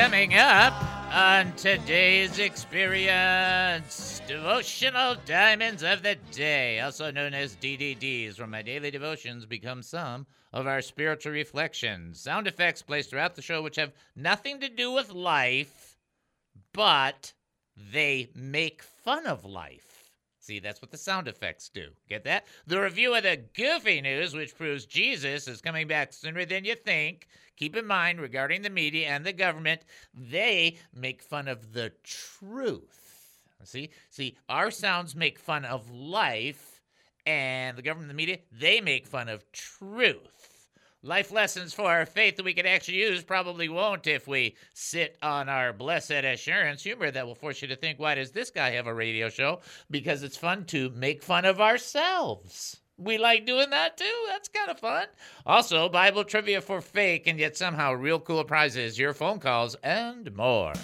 coming up on today's experience. Devotional Diamonds of the Day, also known as DDDs, where my daily devotions become some of our spiritual reflections. Sound effects placed throughout the show which have nothing to do with life, but they make fun of life. See, that's what the sound effects do. Get that? The review of the goofy news, which proves Jesus is coming back sooner than you think. Keep in mind, regarding the media and the government, they make fun of the truth. See, see, our sounds make fun of life, and the government and the media, they make fun of truth. Life lessons for our faith that we could actually use probably won't if we sit on our blessed assurance humor that will force you to think, why does this guy have a radio show? Because it's fun to make fun of ourselves. We like doing that too. That's kind of fun. Also, Bible trivia for fake and yet somehow real cool prizes, your phone calls, and more.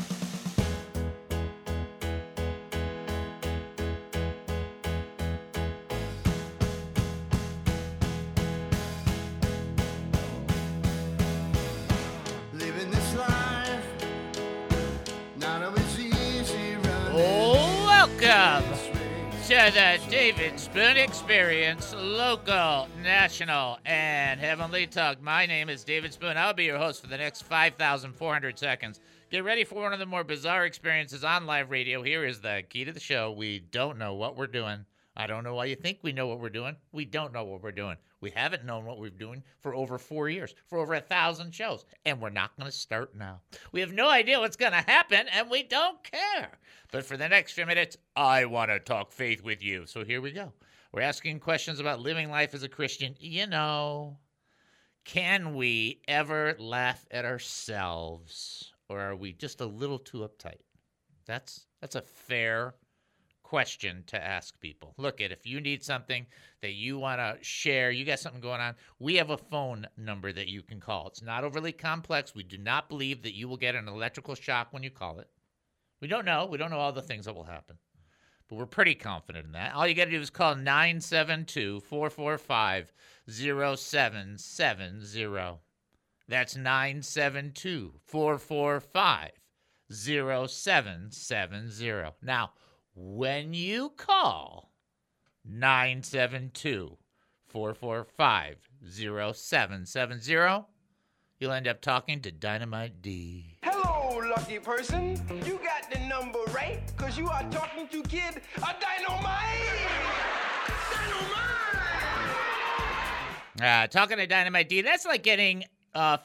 To the David Spoon Experience, local, national, and heavenly talk. My name is David Spoon. I'll be your host for the next 5,400 seconds. Get ready for one of the more bizarre experiences on live radio. Here is the key to the show. We don't know what we're doing. I don't know why you think we know what we're doing. We don't know what we're doing. We haven't known what we're doing for over four years, for over a thousand shows, and we're not going to start now. We have no idea what's going to happen, and we don't care. But for the next few minutes, I want to talk faith with you. So here we go. We're asking questions about living life as a Christian. You know, can we ever laugh at ourselves, or are we just a little too uptight? That's that's a fair question to ask people. Look at if you need something that you want to share, you got something going on, we have a phone number that you can call. It's not overly complex. We do not believe that you will get an electrical shock when you call it. We don't know. We don't know all the things that will happen. But we're pretty confident in that. All you got to do is call 972 445 0770. That's 972 445 0770. Now, when you call 972 445 0770, you'll end up talking to Dynamite D. Hello, lucky person. You got the number right, because you are talking to Kid a Dynamite. Dynamite! Uh, talking to Dynamite D, that's like getting a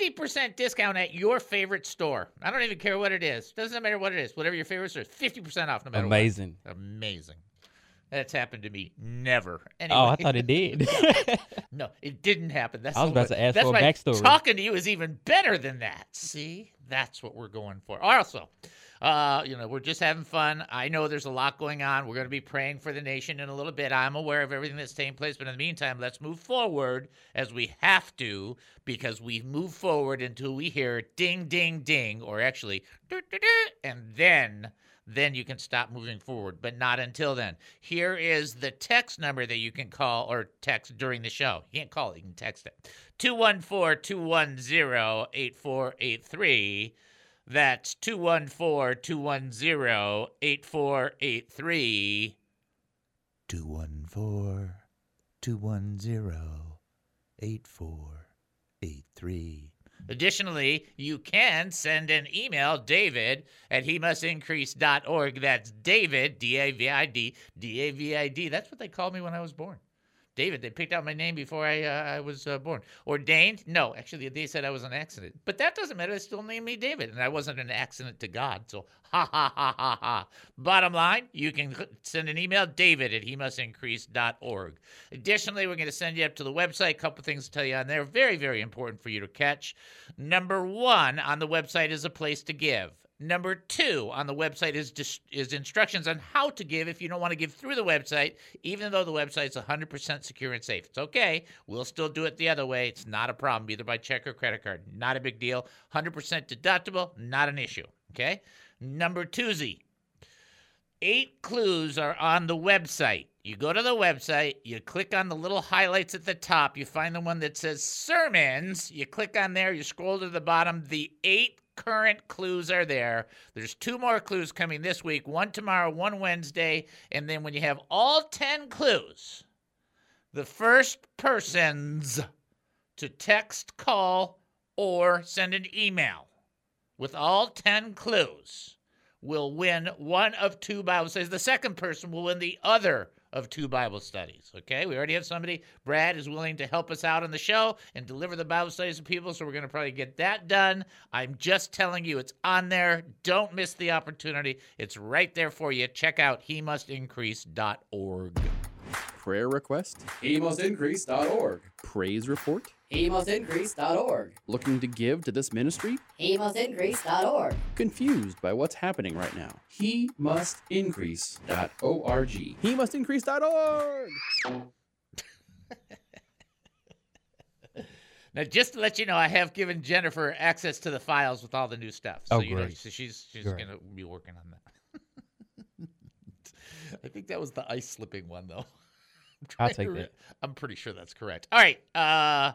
50% discount at your favorite store. I don't even care what it is. Doesn't matter what it is. Whatever your favorite store is, 50% off no matter what. Amazing. Amazing. That's happened to me never. Anyway, Oh, I thought it did. no, it didn't happen. That's I was about way- to ask that's for a backstory. Talking to you is even better than that. See, that's what we're going for. Also, uh, you know, we're just having fun. I know there's a lot going on. We're going to be praying for the nation in a little bit. I'm aware of everything that's taking place, but in the meantime, let's move forward as we have to because we move forward until we hear ding, ding, ding, or actually, and then then you can stop moving forward, but not until then. Here is the text number that you can call or text during the show. You can't call it, you can text it. 214 210 8483. That's 214 210 8483. 214 210 8483. Additionally, you can send an email, david at he must increase.org. That's David, D A V I D, D A V I D. That's what they called me when I was born. David, they picked out my name before I, uh, I was uh, born. Ordained? No, actually, they said I was an accident. But that doesn't matter. They still named me David, and I wasn't an accident to God. So, ha, ha, ha, ha, ha. Bottom line, you can send an email, david at he must increase.org. Additionally, we're going to send you up to the website. A couple things to tell you on there. Very, very important for you to catch. Number one on the website is a place to give. Number two on the website is is instructions on how to give if you don't want to give through the website, even though the website's 100% secure and safe. It's okay. We'll still do it the other way. It's not a problem, either by check or credit card. Not a big deal. 100% deductible, not an issue. Okay. Number two, Z. Eight clues are on the website. You go to the website, you click on the little highlights at the top, you find the one that says sermons, you click on there, you scroll to the bottom, the eight current clues are there. There's two more clues coming this week one tomorrow, one Wednesday. And then when you have all 10 clues, the first persons to text, call, or send an email with all 10 clues will win one of two Bible studies. The second person will win the other of two Bible studies. Okay, we already have somebody. Brad is willing to help us out on the show and deliver the Bible studies to people, so we're going to probably get that done. I'm just telling you, it's on there. Don't miss the opportunity. It's right there for you. Check out he must increase.org. Prayer request? HeMustIncrease.org. Praise report? HeMustIncrease.org. Looking to give to this ministry? HeMustIncrease.org. Confused by what's happening right now? HeMustIncrease.org. He must increase.org. Now, just to let you know, I have given Jennifer access to the files with all the new stuff. So Oh, you know, great. so she's she's gonna be working on that. I think that was the ice slipping one, though. I'm I'll take to that. I'm pretty sure that's correct. All right. Uh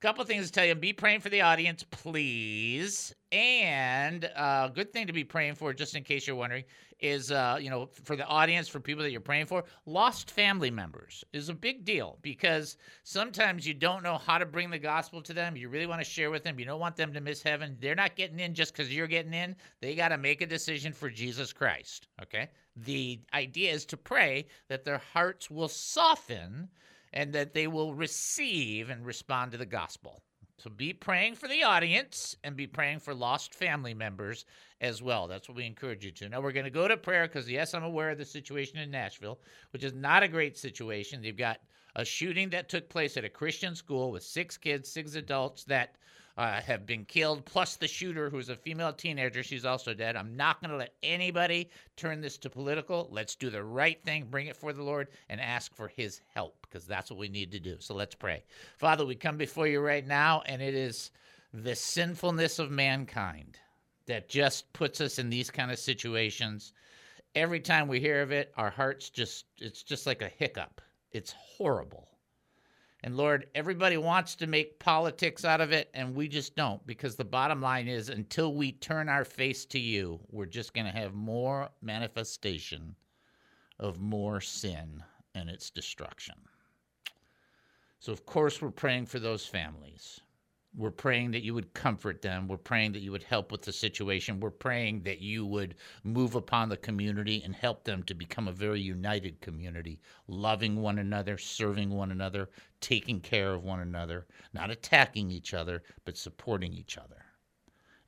couple things to tell you. Be praying for the audience, please. And uh good thing to be praying for, just in case you're wondering, is uh, you know, for the audience, for people that you're praying for, lost family members is a big deal because sometimes you don't know how to bring the gospel to them. You really want to share with them. You don't want them to miss heaven. They're not getting in just because you're getting in. They got to make a decision for Jesus Christ. Okay. The idea is to pray that their hearts will soften and that they will receive and respond to the gospel. So be praying for the audience and be praying for lost family members as well. That's what we encourage you to. Now we're going to go to prayer because yes, I'm aware of the situation in Nashville, which is not a great situation. They've got a shooting that took place at a Christian school with six kids, six adults that uh, have been killed, plus the shooter, who's a female teenager. She's also dead. I'm not going to let anybody turn this to political. Let's do the right thing, bring it for the Lord, and ask for His help, because that's what we need to do. So let's pray. Father, we come before you right now, and it is the sinfulness of mankind that just puts us in these kind of situations. Every time we hear of it, our hearts just, it's just like a hiccup. It's horrible. And Lord, everybody wants to make politics out of it, and we just don't because the bottom line is until we turn our face to you, we're just going to have more manifestation of more sin and its destruction. So, of course, we're praying for those families. We're praying that you would comfort them. We're praying that you would help with the situation. We're praying that you would move upon the community and help them to become a very united community, loving one another, serving one another, taking care of one another, not attacking each other, but supporting each other.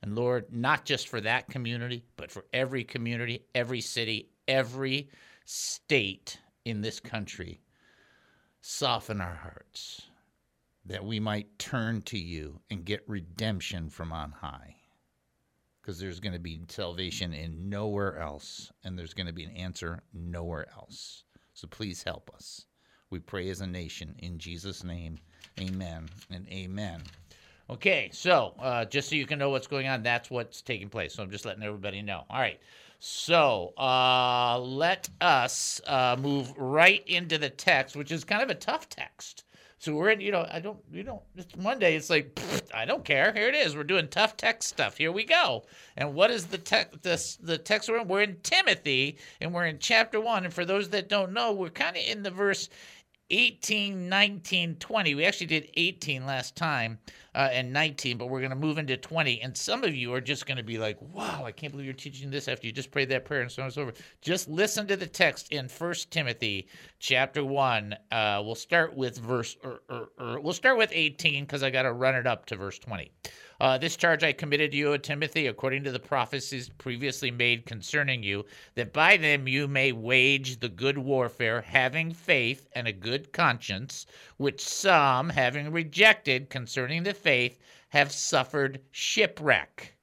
And Lord, not just for that community, but for every community, every city, every state in this country, soften our hearts that we might turn to you and get redemption from on high. Because there's going to be salvation in nowhere else, and there's going to be an answer nowhere else. So please help us. We pray as a nation in Jesus' name. Amen and amen. Okay, so uh, just so you can know what's going on, that's what's taking place. So I'm just letting everybody know. All right. So uh, let us uh, move right into the text, which is kind of a tough text. We're in, you know, I don't, you know, it's Monday. It's like, pfft, I don't care. Here it is. We're doing tough text stuff. Here we go. And what is the text? This the text we're in? We're in Timothy, and we're in chapter one. And for those that don't know, we're kind of in the verse 18, 19, 20. We actually did 18 last time uh, and 19, but we're going to move into 20. And some of you are just going to be like, wow, I can't believe you're teaching this after you just prayed that prayer and so on and so forth. Just listen to the text in First Timothy chapter 1. Uh, we'll start with verse, or, or, or we'll start with 18 because I got to run it up to verse 20. Uh, this charge I committed to you, O Timothy, according to the prophecies previously made concerning you, that by them you may wage the good warfare, having faith and a good conscience, which some, having rejected concerning the faith, have suffered shipwreck,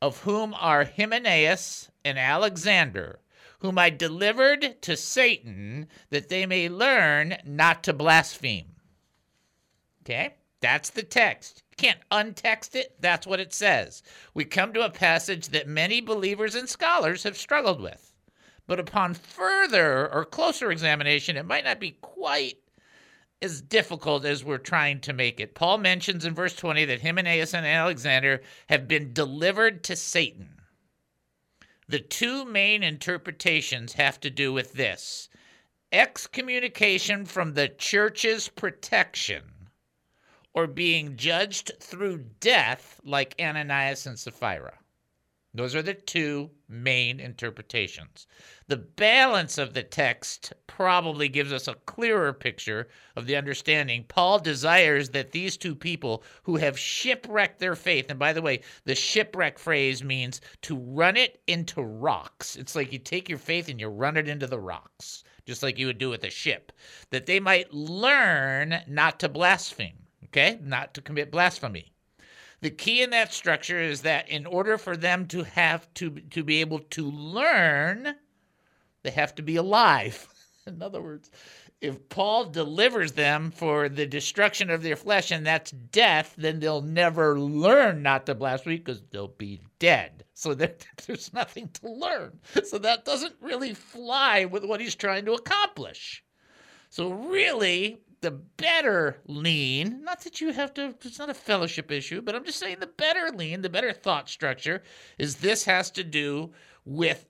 of whom are Hymenaeus and Alexander, whom I delivered to Satan, that they may learn not to blaspheme. Okay? That's the text. You can't untext it. That's what it says. We come to a passage that many believers and scholars have struggled with. But upon further or closer examination, it might not be quite as difficult as we're trying to make it. Paul mentions in verse 20 that Hymenaeus and Alexander have been delivered to Satan. The two main interpretations have to do with this excommunication from the church's protection or being judged through death like Ananias and Sapphira. Those are the two main interpretations. The balance of the text probably gives us a clearer picture of the understanding. Paul desires that these two people who have shipwrecked their faith, and by the way, the shipwreck phrase means to run it into rocks. It's like you take your faith and you run it into the rocks, just like you would do with a ship, that they might learn not to blaspheme, okay? Not to commit blasphemy. The key in that structure is that in order for them to have to to be able to learn, they have to be alive. In other words, if Paul delivers them for the destruction of their flesh and that's death, then they'll never learn not to blaspheme because they'll be dead. So there, there's nothing to learn. So that doesn't really fly with what he's trying to accomplish. So really, the better lean, not that you have to, it's not a fellowship issue, but I'm just saying the better lean, the better thought structure is this has to do with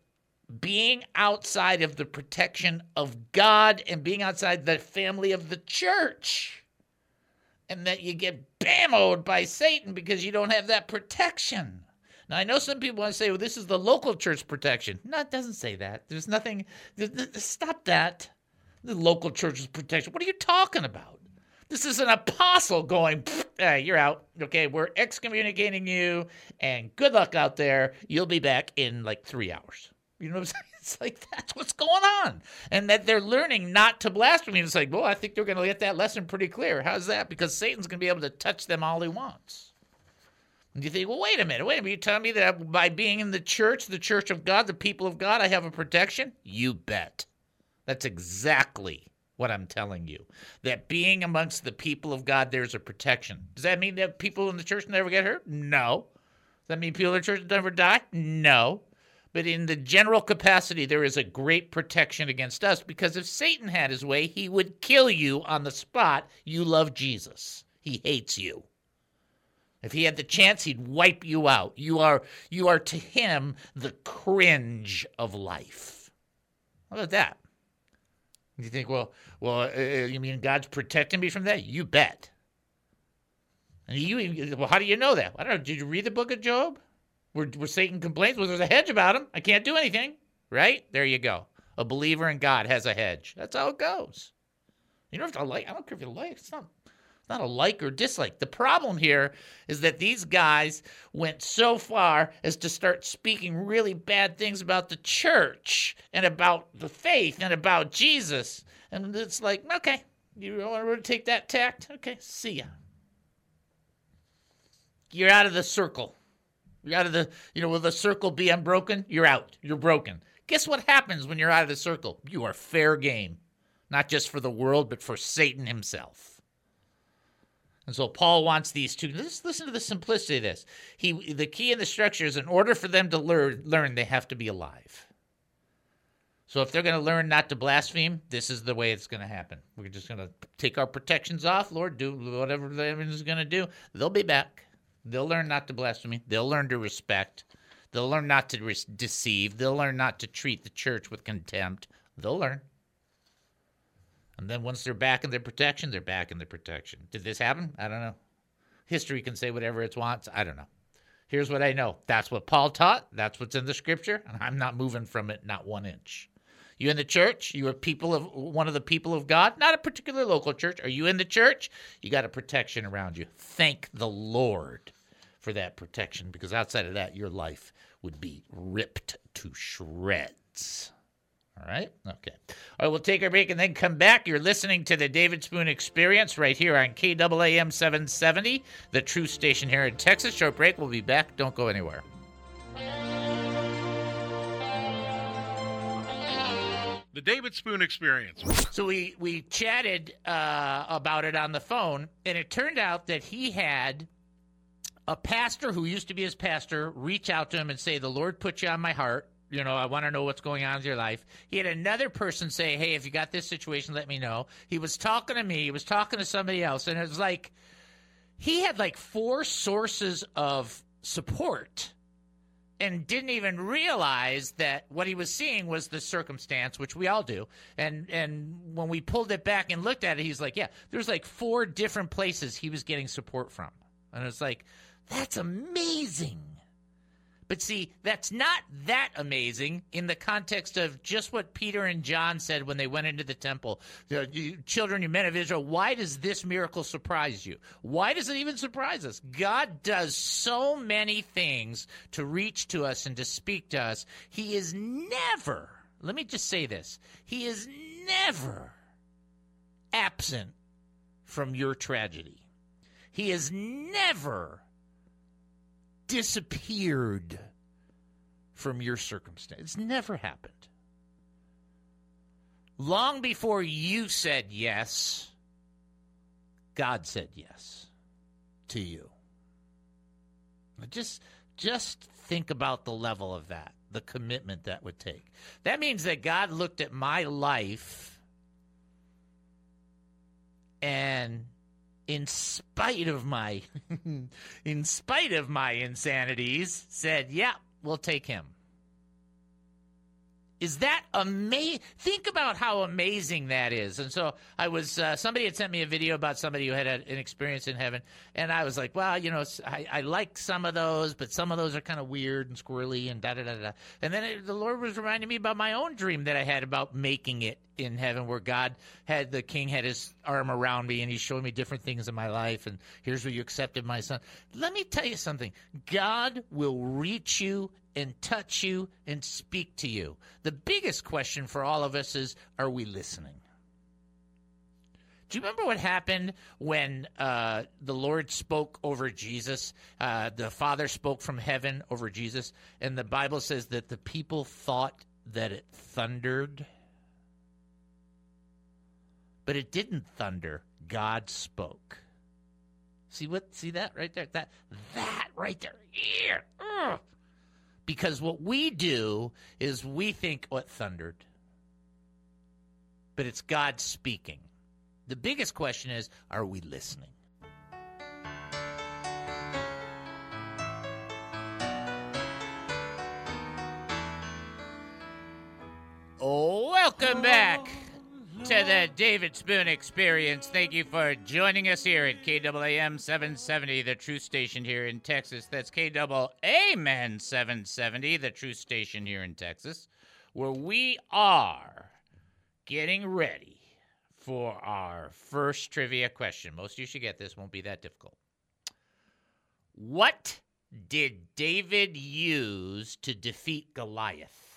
being outside of the protection of God and being outside the family of the church. And that you get bammoed by Satan because you don't have that protection. Now, I know some people want to say, well, this is the local church protection. No, it doesn't say that. There's nothing, stop that. The local church's protection. What are you talking about? This is an apostle going, hey, you're out. Okay, we're excommunicating you, and good luck out there. You'll be back in like three hours. You know what I'm saying? It's like that's what's going on. And that they're learning not to blaspheme. It's like, well, I think they're going to get that lesson pretty clear. How's that? Because Satan's going to be able to touch them all he wants. And you think, well, wait a minute, wait a minute. You telling me that by being in the church, the church of God, the people of God, I have a protection? You bet. That's exactly what I'm telling you. That being amongst the people of God, there's a protection. Does that mean that people in the church never get hurt? No. Does that mean people in the church never die? No. But in the general capacity, there is a great protection against us because if Satan had his way, he would kill you on the spot. You love Jesus, he hates you. If he had the chance, he'd wipe you out. You are, you are to him the cringe of life. How about that? You think, well, well, uh, you mean God's protecting me from that? You bet. And you, well, how do you know that? I don't know. Did you read the book of Job? Where, where Satan complains, well, there's a hedge about him. I can't do anything. Right? There you go. A believer in God has a hedge. That's how it goes. You don't have to like. I don't care if you like. It's not. Not a like or dislike. The problem here is that these guys went so far as to start speaking really bad things about the church and about the faith and about Jesus. And it's like, okay, you want to take that tact? Okay, see ya. You're out of the circle. You're out of the, you know, will the circle be unbroken? You're out. You're broken. Guess what happens when you're out of the circle? You are fair game, not just for the world, but for Satan himself. And so Paul wants these two. Let's listen to the simplicity of this. He, the key in the structure is in order for them to learn, learn they have to be alive. So if they're going to learn not to blaspheme, this is the way it's going to happen. We're just going to take our protections off, Lord, do whatever is going to do. They'll be back. They'll learn not to blaspheme. They'll learn to respect. They'll learn not to re- deceive. They'll learn not to treat the church with contempt. They'll learn. And then once they're back in their protection, they're back in their protection. Did this happen? I don't know. History can say whatever it wants. I don't know. Here's what I know. That's what Paul taught. That's what's in the scripture, and I'm not moving from it not one inch. You in the church? You are people of one of the people of God, not a particular local church. Are you in the church? You got a protection around you. Thank the Lord for that protection because outside of that, your life would be ripped to shreds. All right. Okay. All right. We'll take our break and then come back. You're listening to the David Spoon Experience right here on KAAM 770, the true station here in Texas. Short break. We'll be back. Don't go anywhere. The David Spoon Experience. So we we chatted uh, about it on the phone, and it turned out that he had a pastor who used to be his pastor reach out to him and say, "The Lord put you on my heart You know, I want to know what's going on in your life. He had another person say, Hey, if you got this situation, let me know. He was talking to me, he was talking to somebody else, and it was like he had like four sources of support and didn't even realize that what he was seeing was the circumstance, which we all do. And and when we pulled it back and looked at it, he's like, yeah, there's like four different places he was getting support from, and it's like, that's amazing. But see, that's not that amazing in the context of just what Peter and John said when they went into the temple. You- Children, you men of Israel, why does this miracle surprise you? Why does it even surprise us? God does so many things to reach to us and to speak to us. He is never, let me just say this, He is never absent from your tragedy. He is never disappeared from your circumstance. It's never happened. Long before you said yes, God said yes to you. Just just think about the level of that, the commitment that would take. That means that God looked at my life and in spite of my in spite of my insanities said yeah we'll take him is that amazing think about how amazing that is. And so i was uh, somebody had sent me a video about somebody who had an experience in heaven and i was like well you know I like some of those but some of those are kind of weird and squirrely and da da da da and then it, the lord was reminding me about my own dream that i had about making it in heaven where god had the king had his arm around me and he's showing me different things in my life and here's where you accepted my son. Let me tell you something. God will reach you and touch you and speak to you the biggest question for all of us is are we listening do you remember what happened when uh, the Lord spoke over Jesus? Uh, the Father spoke from heaven over Jesus, and the Bible says that the people thought that it thundered but it didn't thunder. God spoke. See what? See that right there? That that right there. Yeah. Ugh. Because what we do is we think oh, what thundered, but it's God speaking. The biggest question is: Are we listening? Oh welcome back to the David Spoon Experience. Thank you for joining us here at KAAM 770, the true station here in Texas. That's KAAM 770, the true station here in Texas, where we are getting ready for our first trivia question. Most of you should get this, won't be that difficult. What did David use to defeat Goliath?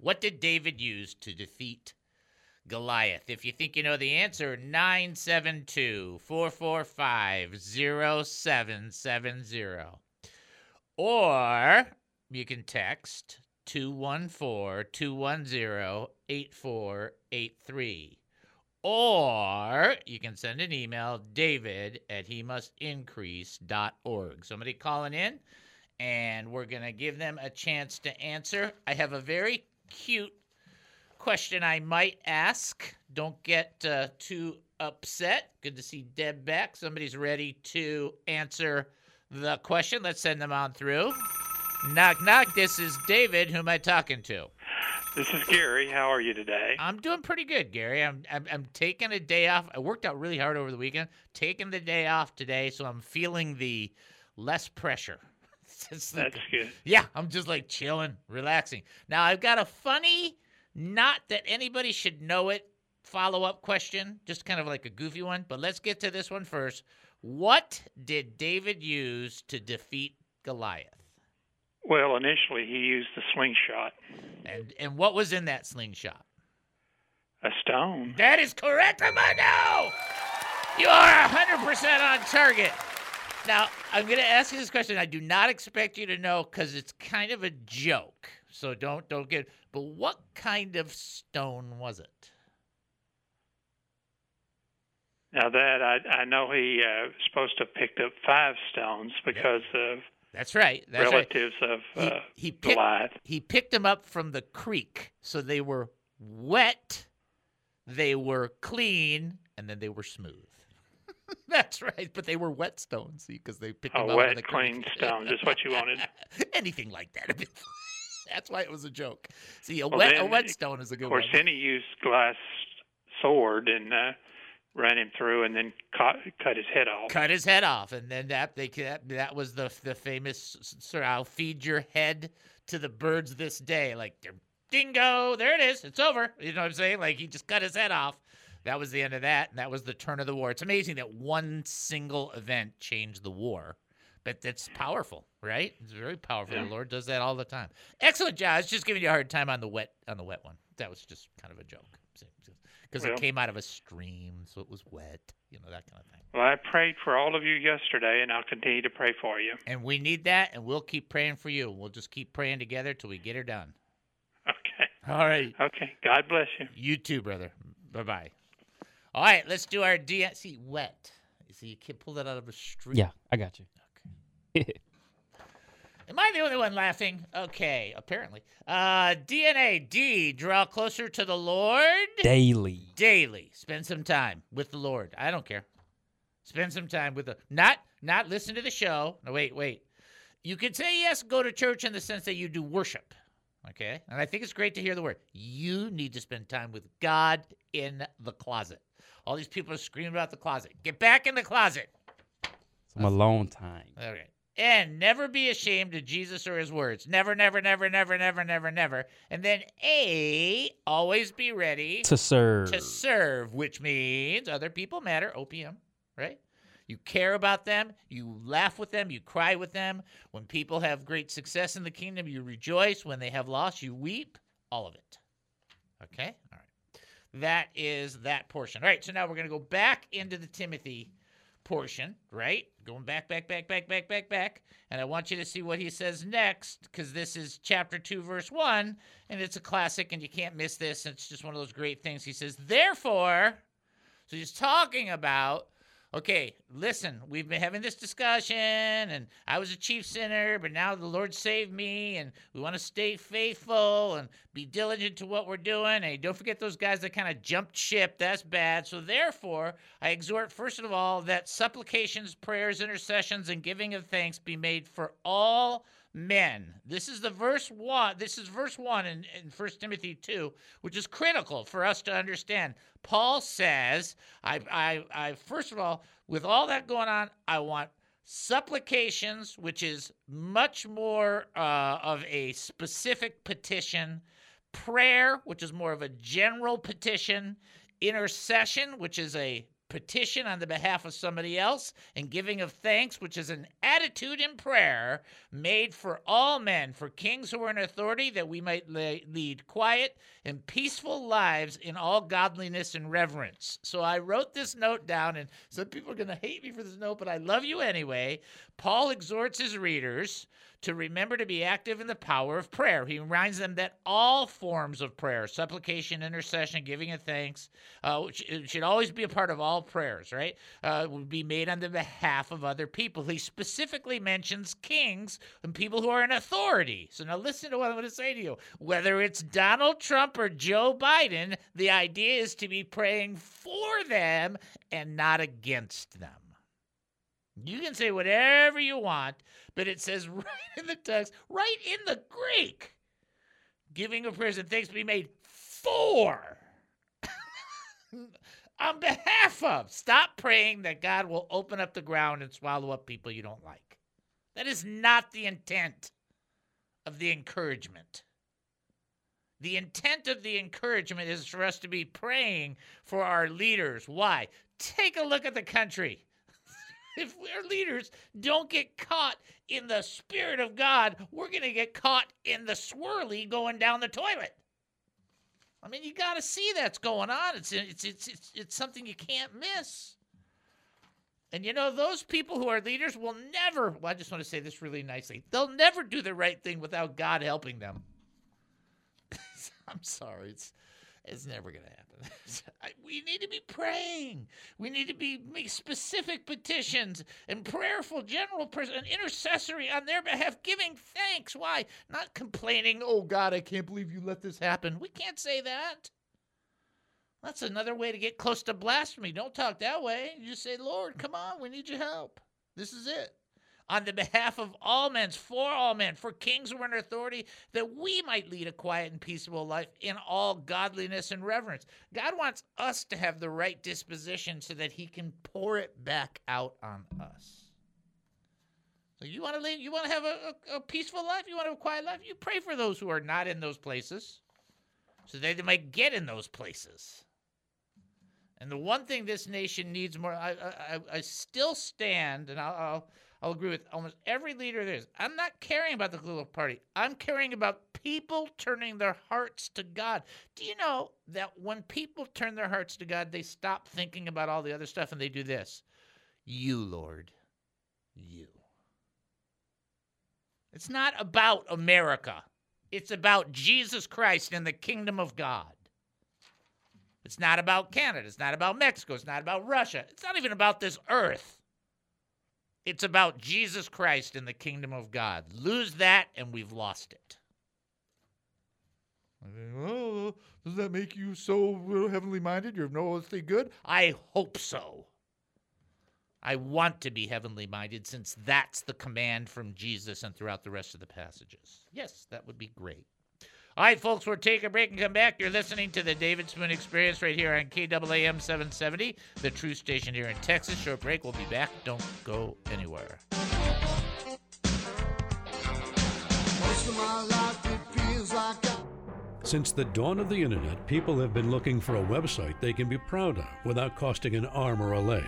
What did David use to defeat Goliath? If you think you know the answer, 972 445 0770. Or you can text 214 210 8483. Or you can send an email, david at he must increase.org. Somebody calling in, and we're going to give them a chance to answer. I have a very cute question I might ask. Don't get uh, too upset. Good to see Deb back. Somebody's ready to answer the question. Let's send them on through. Knock, knock. This is David. Who am I talking to? This is Gary. How are you today? I'm doing pretty good, Gary. I'm, I'm I'm taking a day off. I worked out really hard over the weekend. Taking the day off today, so I'm feeling the less pressure. That's good. yeah, I'm just like chilling, relaxing. Now I've got a funny, not that anybody should know it, follow up question, just kind of like a goofy one. But let's get to this one first. What did David use to defeat Goliath? Well, initially he used the slingshot, And and what was in that slingshot? a stone. That is correct, Armando. You are 100% on target. Now, I'm going to ask you this question. I do not expect you to know because it's kind of a joke. So don't don't get. But what kind of stone was it? Now that I I know he uh, was supposed to have picked up five stones because of That's right. That's right. relatives of He, uh, he picked Goliath. he picked them up from the creek, so they were wet, they were clean, and then they were smooth. That's right, but they were wet stones because they picked Oh, them up wet, from the creek. clean stones is what you wanted. Anything like that. That's why it was a joke. See, a Well, wet a wet stone is a good Of course, one. then he used Goliath's sword and uh, ran him through, and then caught, cut his head off. cut his head off, and then that they that, that was the the famous sir. I'll feed your head to the birds this day. Like dingo, there it is. It's over. You know what I'm saying? Like he just cut his head off. That was the end of that, and that was the turn of the war. It's amazing that one single event changed the war. But that's powerful, right? It's very powerful. Yeah. The Lord does that all the time. Excellent, was just giving you a hard time on the wet on the wet one. That was just kind of a joke because it came out of a stream, so it was wet. You know that kind of thing. Well, I prayed for all of you yesterday, and I'll continue to pray for you. And we need that, and we'll keep praying for you. We'll just keep praying together till we get her done. Okay. All right. Okay. God bless you. You too, brother. Bye bye. All right, let's do our DNC wet. You See, you can't pull that out of a street. Yeah, I got you. Okay. Am I the only one laughing? Okay, apparently. Uh, DNA D, draw closer to the Lord Daily. daily. Spend some time with the Lord. I don't care. Spend some time with the not not listen to the show. No, wait, wait. You could say yes, go to church in the sense that you do worship. Okay? And I think it's great to hear the word. You need to spend time with God in the closet. All these people are screaming about the closet. Get back in the closet. Some alone time. Okay. And never be ashamed of Jesus or his words. Never, never, never, never, never, never, never. And then A, always be ready To serve. to serve, which means other people matter, OPM, right? You care about them, you laugh with them, you cry with them. When people have great success in the kingdom, you rejoice. When they have loss, you weep. All of it. Okay? That is that portion. All right, so now we're going to go back into the Timothy portion, right? Going back, back, back, back, back, back, back. And I want you to see what he says next because this is chapter 2, verse 1, and it's a classic, and you can't miss this. It's just one of those great things. He says, Therefore, so he's talking about, okay, listen, we've been having this discussion, and I was a chief sinner, but now the Lord saved me, and we want to stay faithful and be diligent to what we're doing. And don't forget those guys that kind of jumped ship. That's bad. So therefore, I exhort, first of all, that supplications, prayers, intercessions, and giving of thanks be made for all men. This is the verse one. This is verse one in, in 1 Timothy 2, which is critical for us to understand. Paul says, I, I, I, first of all, with all that going on, I want supplications, which is much more uh, of a specific petition, prayer, which is more of a general petition, intercession, which is a petition on the behalf of somebody else, and giving of thanks, which is an attitude in prayer made for all men, for kings who are in authority, that we might la- lead quiet and peaceful lives in all godliness and reverence. So I wrote this note down, and some people are going to hate me for this note, but I love you anyway. Paul exhorts his readers to remember to be active in the power of prayer. He reminds them that all forms of prayer, supplication, intercession, giving of thanks, uh, should always be a part of all prayers, right? Uh, would be made on the behalf of other people. He specifically mentions kings and people who are in authority. So now listen to what I'm going to say to you. Whether it's Donald Trump or Joe Biden, the idea is to be praying for them and not against them. You can say whatever you want, but it says right in the text, right in the Greek, giving of prayers and thanks be made for, on behalf of. Stop praying that God will open up the ground and swallow up people you don't like. That is not the intent of the encouragement. The intent of the encouragement is for us to be praying for our leaders. Why? Take a look at the country if our leaders don't get caught in the spirit of God, we're going to get caught in the swirly going down the toilet. I mean, you got to see that's going on. It's, it's it's it's it's something you can't miss. And you know, those people who are leaders will never, well, I just want to say this really nicely. They'll never do the right thing without God helping them. I'm sorry. It's It's never going to happen. We need to be praying. We need to be make specific petitions and prayerful, general, pers- and intercessory on their behalf, giving thanks. Why? Not complaining. Oh God, I can't believe you let this happen. We can't say that. That's another way to get close to blasphemy. Don't talk that way. You just say, Lord, come on, we need your help. This is it. On the behalf of all men, for all men, for kings who are in authority, that we might lead a quiet and peaceable life in all godliness and reverence. God wants us to have the right disposition so that He can pour it back out on us. So you want to live, you want to have a, a, a peaceful life, you want to have a quiet life, you pray for those who are not in those places so that they might get in those places. And the one thing this nation needs more, I, I, I- still stand, and I'll, I'll, I'll agree with almost every leader there is. I'm not caring about the political party. I'm caring about people turning their hearts to God. Do you know that when people turn their hearts to God, they stop thinking about all the other stuff and they do this? You, Lord, you. It's not about America. It's about Jesus Christ and the kingdom of God. It's not about Canada. It's not about Mexico. It's not about Russia. It's not even about this earth. It's about Jesus Christ and the kingdom of God. Lose that, and we've lost it. Oh, does that make you so heavenly minded? You're no earthly good? I hope so. I want to be heavenly minded since that's the command from Jesus and throughout the rest of the passages. Yes, that would be great. All right, folks, we'll take a break and come back. You're listening to the David Spoon Experience right here on KAAM 770, the true station here in Texas. Short break. We'll be back. Don't go anywhere. Since the dawn of the internet, people have been looking for a website they can be proud of without costing an arm or a leg.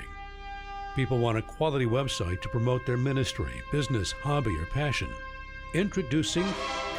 People want a quality website to promote their ministry, business, hobby, or passion. Introducing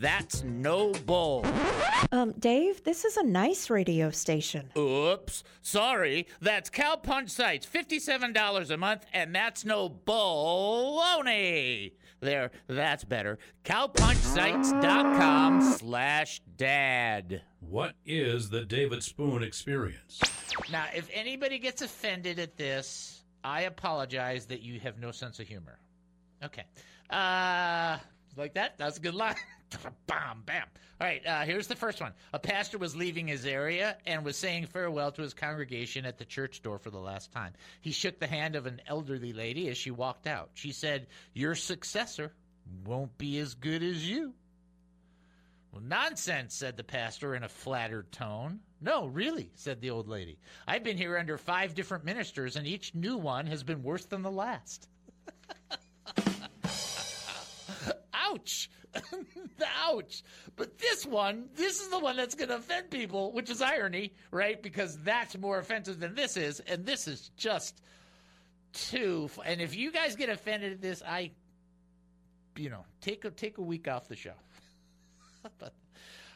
that's no bull. Um, Dave, this is a nice radio station. Oops, sorry. That's Cowpunch Sites, $57 a month, and that's no baloney. There, that's better. Cowpunchsites.com slash dad. What is the David Spoon experience? Now, if anybody gets offended at this, I apologize that you have no sense of humor. Okay. Uh, like that? That's a good line. Bam, bam. All right, uh, here's the first one. A pastor was leaving his area and was saying farewell to his congregation at the church door for the last time. He shook the hand of an elderly lady as she walked out. She said, Your successor won't be as good as you. Well, nonsense, said the pastor in a flattered tone. No, really, said the old lady. I've been here under five different ministers, and each new one has been worse than the last. Ouch! Ouch! But this one, this is the one that's going to offend people, which is irony, right? Because that's more offensive than this is, and this is just too. And if you guys get offended at this, I, you know, take a take a week off the show. but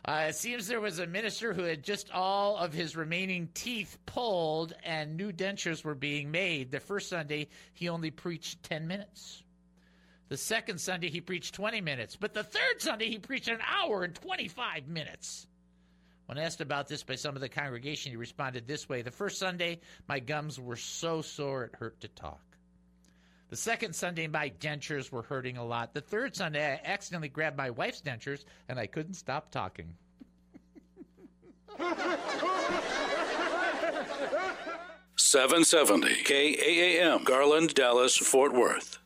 uh, it seems there was a minister who had just all of his remaining teeth pulled, and new dentures were being made. The first Sunday, he only preached ten minutes. The second Sunday, he preached 20 minutes. But the third Sunday, he preached an hour and 25 minutes. When asked about this by some of the congregation, he responded this way The first Sunday, my gums were so sore it hurt to talk. The second Sunday, my dentures were hurting a lot. The third Sunday, I accidentally grabbed my wife's dentures and I couldn't stop talking. Seven seventy KAAM Garland, Dallas, Fort Worth.